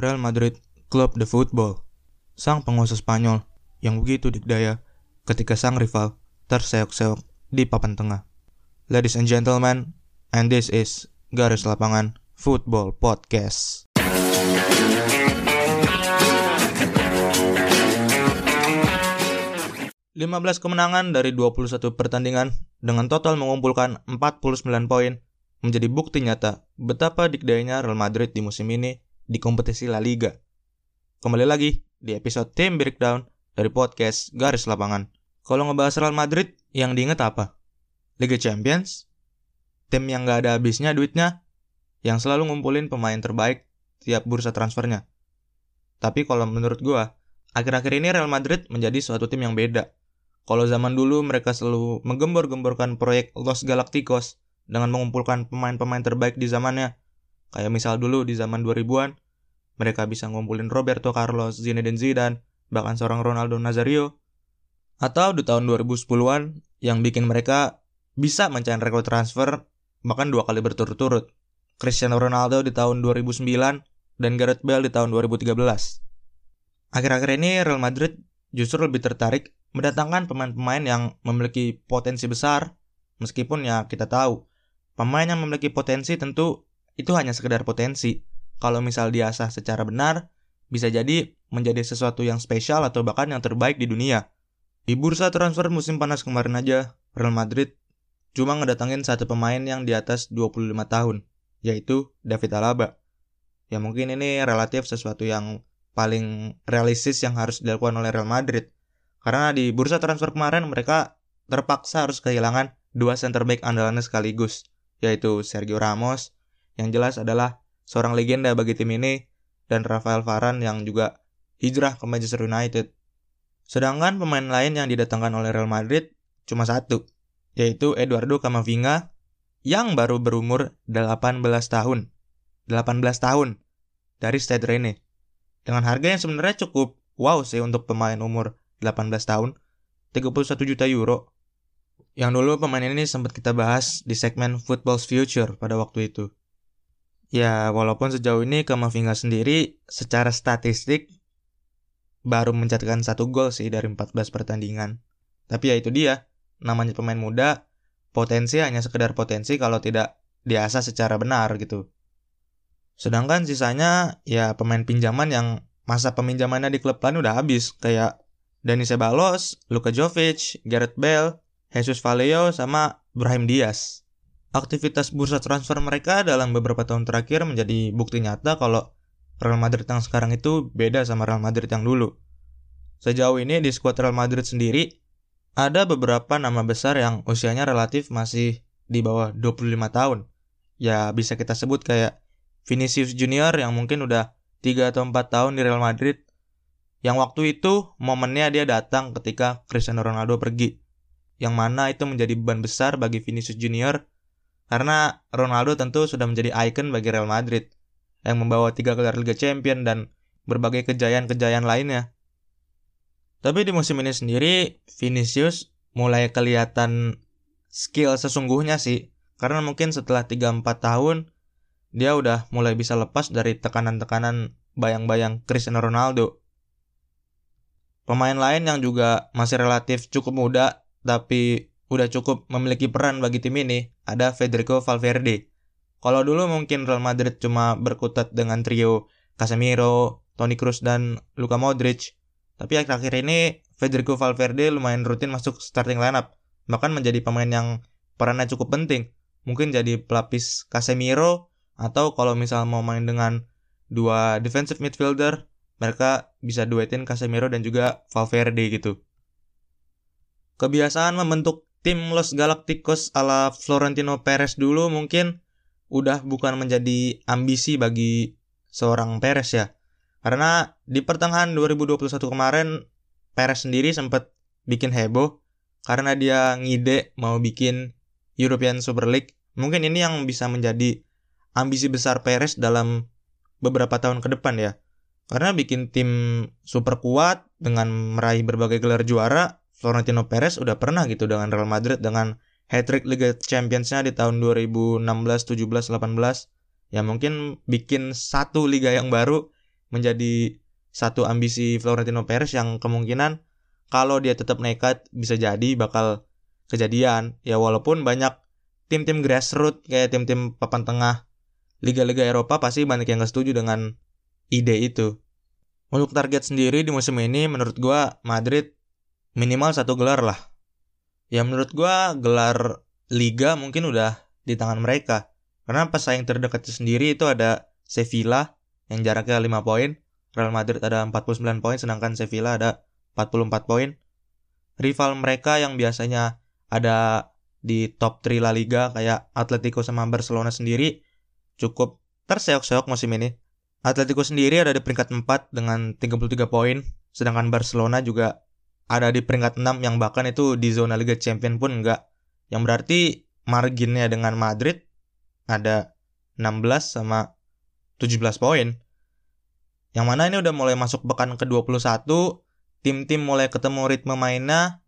Real Madrid Club de Football, sang penguasa Spanyol yang begitu dikdaya ketika sang rival terseok-seok di papan tengah. Ladies and gentlemen, and this is Garis Lapangan Football Podcast. Lima belas kemenangan dari 21 pertandingan dengan total mengumpulkan 49 poin menjadi bukti nyata betapa dikdayanya Real Madrid di musim ini di kompetisi La Liga. Kembali lagi di episode Team Breakdown dari podcast Garis Lapangan. Kalau ngebahas Real Madrid, yang diinget apa? Liga Champions? Tim yang gak ada habisnya duitnya? Yang selalu ngumpulin pemain terbaik tiap bursa transfernya. Tapi kalau menurut gua, akhir-akhir ini Real Madrid menjadi suatu tim yang beda. Kalau zaman dulu mereka selalu menggembor-gemborkan proyek Los Galacticos dengan mengumpulkan pemain-pemain terbaik di zamannya, Kayak misal dulu di zaman 2000-an, mereka bisa ngumpulin Roberto Carlos, Zinedine Zidane, bahkan seorang Ronaldo Nazario. Atau di tahun 2010-an yang bikin mereka bisa mencapai rekor transfer bahkan dua kali berturut-turut. Cristiano Ronaldo di tahun 2009 dan Gareth Bale di tahun 2013. Akhir-akhir ini Real Madrid justru lebih tertarik mendatangkan pemain-pemain yang memiliki potensi besar meskipun ya kita tahu pemain yang memiliki potensi tentu itu hanya sekedar potensi. Kalau misal diasah secara benar, bisa jadi menjadi sesuatu yang spesial atau bahkan yang terbaik di dunia. Di bursa transfer musim panas kemarin aja, Real Madrid cuma ngedatangin satu pemain yang di atas 25 tahun, yaitu David Alaba. Ya mungkin ini relatif sesuatu yang paling realistis yang harus dilakukan oleh Real Madrid. Karena di bursa transfer kemarin mereka terpaksa harus kehilangan dua center back andalannya sekaligus, yaitu Sergio Ramos yang jelas adalah seorang legenda bagi tim ini dan Rafael Varane yang juga hijrah ke Manchester United. Sedangkan pemain lain yang didatangkan oleh Real Madrid cuma satu, yaitu Eduardo Camavinga yang baru berumur 18 tahun. 18 tahun dari Stade Rennais. Dengan harga yang sebenarnya cukup wow sih untuk pemain umur 18 tahun, 31 juta euro. Yang dulu pemain ini sempat kita bahas di segmen Football's Future pada waktu itu. Ya, walaupun sejauh ini Kamavinga sendiri secara statistik baru mencetakkan satu gol sih dari 14 pertandingan. Tapi ya itu dia, namanya pemain muda, potensi hanya sekedar potensi kalau tidak diasah secara benar gitu. Sedangkan sisanya ya pemain pinjaman yang masa peminjamannya di klub lain udah habis kayak Dani Ceballos, Luka Jovic, Gareth Bale, Jesus Vallejo sama Brahim Diaz aktivitas bursa transfer mereka dalam beberapa tahun terakhir menjadi bukti nyata kalau Real Madrid yang sekarang itu beda sama Real Madrid yang dulu. Sejauh ini di skuad Real Madrid sendiri ada beberapa nama besar yang usianya relatif masih di bawah 25 tahun. Ya bisa kita sebut kayak Vinicius Junior yang mungkin udah 3 atau 4 tahun di Real Madrid. Yang waktu itu momennya dia datang ketika Cristiano Ronaldo pergi. Yang mana itu menjadi beban besar bagi Vinicius Junior karena Ronaldo tentu sudah menjadi ikon bagi Real Madrid yang membawa tiga gelar Liga Champions dan berbagai kejayaan-kejayaan lainnya. Tapi di musim ini sendiri, Vinicius mulai kelihatan skill sesungguhnya sih. Karena mungkin setelah 3-4 tahun, dia udah mulai bisa lepas dari tekanan-tekanan bayang-bayang Cristiano Ronaldo. Pemain lain yang juga masih relatif cukup muda, tapi udah cukup memiliki peran bagi tim ini, ada Federico Valverde. Kalau dulu mungkin Real Madrid cuma berkutat dengan trio Casemiro, Toni Kroos dan Luka Modric, tapi akhir-akhir ini Federico Valverde lumayan rutin masuk starting lineup, bahkan menjadi pemain yang perannya cukup penting. Mungkin jadi pelapis Casemiro atau kalau misal mau main dengan dua defensive midfielder, mereka bisa duetin Casemiro dan juga Valverde gitu. Kebiasaan membentuk tim Los Galacticos ala Florentino Perez dulu mungkin udah bukan menjadi ambisi bagi seorang Perez ya. Karena di pertengahan 2021 kemarin Perez sendiri sempat bikin heboh karena dia ngide mau bikin European Super League. Mungkin ini yang bisa menjadi ambisi besar Perez dalam beberapa tahun ke depan ya. Karena bikin tim super kuat dengan meraih berbagai gelar juara Florentino Perez udah pernah gitu dengan Real Madrid dengan hat-trick Liga Champions-nya di tahun 2016, 17, 18 ya mungkin bikin satu liga yang baru menjadi satu ambisi Florentino Perez yang kemungkinan kalau dia tetap nekat bisa jadi bakal kejadian. Ya walaupun banyak tim-tim grassroots kayak tim-tim papan tengah liga-liga Eropa pasti banyak yang gak setuju dengan ide itu. Untuk target sendiri di musim ini menurut gua Madrid minimal satu gelar lah. Ya menurut gua gelar liga mungkin udah di tangan mereka. Karena pesaing terdekat sendiri itu ada Sevilla yang jaraknya 5 poin, Real Madrid ada 49 poin sedangkan Sevilla ada 44 poin. Rival mereka yang biasanya ada di top 3 La Liga kayak Atletico sama Barcelona sendiri cukup terseok-seok musim ini. Atletico sendiri ada di peringkat 4 dengan 33 poin, sedangkan Barcelona juga ada di peringkat 6 yang bahkan itu di zona Liga Champion pun enggak. Yang berarti marginnya dengan Madrid ada 16 sama 17 poin. Yang mana ini udah mulai masuk pekan ke-21, tim-tim mulai ketemu ritme mainnya.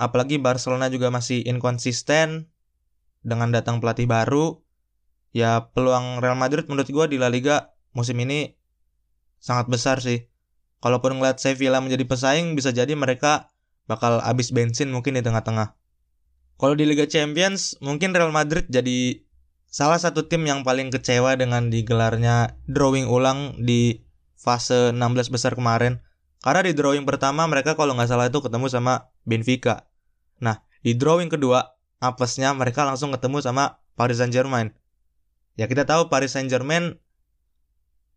Apalagi Barcelona juga masih inkonsisten dengan datang pelatih baru. Ya peluang Real Madrid menurut gue di La Liga musim ini sangat besar sih. Kalaupun ngeliat Sevilla menjadi pesaing, bisa jadi mereka bakal habis bensin mungkin di tengah-tengah. Kalau di Liga Champions, mungkin Real Madrid jadi salah satu tim yang paling kecewa dengan digelarnya drawing ulang di fase 16 besar kemarin. Karena di drawing pertama mereka kalau nggak salah itu ketemu sama Benfica. Nah, di drawing kedua, apesnya mereka langsung ketemu sama Paris Saint-Germain. Ya kita tahu Paris Saint-Germain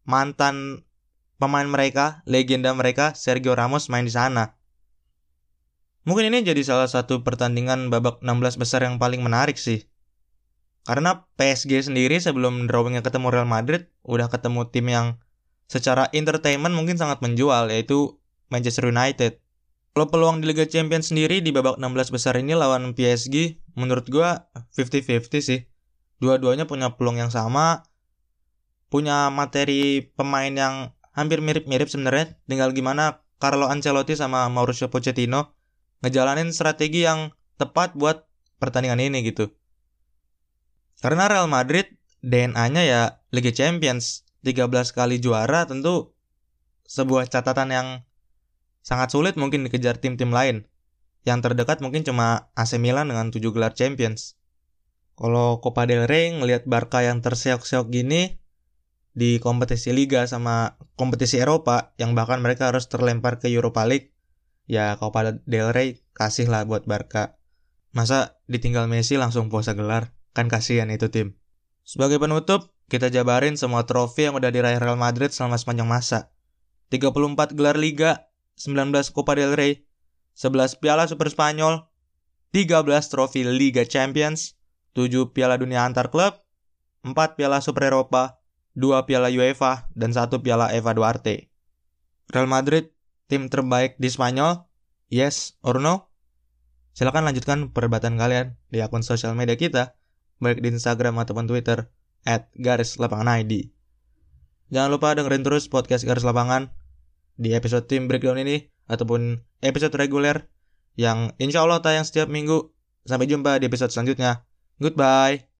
mantan pemain mereka, legenda mereka, Sergio Ramos main di sana. Mungkin ini jadi salah satu pertandingan babak 16 besar yang paling menarik sih. Karena PSG sendiri sebelum drawingnya ketemu Real Madrid, udah ketemu tim yang secara entertainment mungkin sangat menjual, yaitu Manchester United. Kalau peluang di Liga Champions sendiri di babak 16 besar ini lawan PSG, menurut gua 50-50 sih. Dua-duanya punya peluang yang sama, punya materi pemain yang hampir mirip-mirip sebenarnya. Tinggal gimana Carlo Ancelotti sama Mauricio Pochettino ngejalanin strategi yang tepat buat pertandingan ini gitu. Karena Real Madrid DNA-nya ya Liga Champions, 13 kali juara tentu sebuah catatan yang sangat sulit mungkin dikejar tim-tim lain. Yang terdekat mungkin cuma AC Milan dengan 7 gelar Champions. Kalau Copa del Rey ngelihat Barca yang terseok-seok gini, di kompetisi liga sama kompetisi Eropa yang bahkan mereka harus terlempar ke Europa League. Ya Copa del Rey kasih lah buat Barca. Masa ditinggal Messi langsung puasa gelar? Kan kasihan itu tim. Sebagai penutup kita jabarin semua trofi yang udah diraih Real Madrid selama sepanjang masa. 34 gelar Liga 19 Copa del Rey 11 Piala Super Spanyol 13 trofi Liga Champions 7 Piala Dunia Antar Klub 4 Piala Super Eropa dua piala UEFA, dan satu piala Eva Duarte. Real Madrid, tim terbaik di Spanyol? Yes or no? Silahkan lanjutkan perdebatan kalian di akun sosial media kita, baik di Instagram ataupun Twitter, at garis lapangan ID. Jangan lupa dengerin terus podcast garis lapangan di episode tim breakdown ini, ataupun episode reguler yang insya Allah tayang setiap minggu. Sampai jumpa di episode selanjutnya. Goodbye.